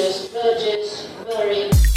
villages, villages.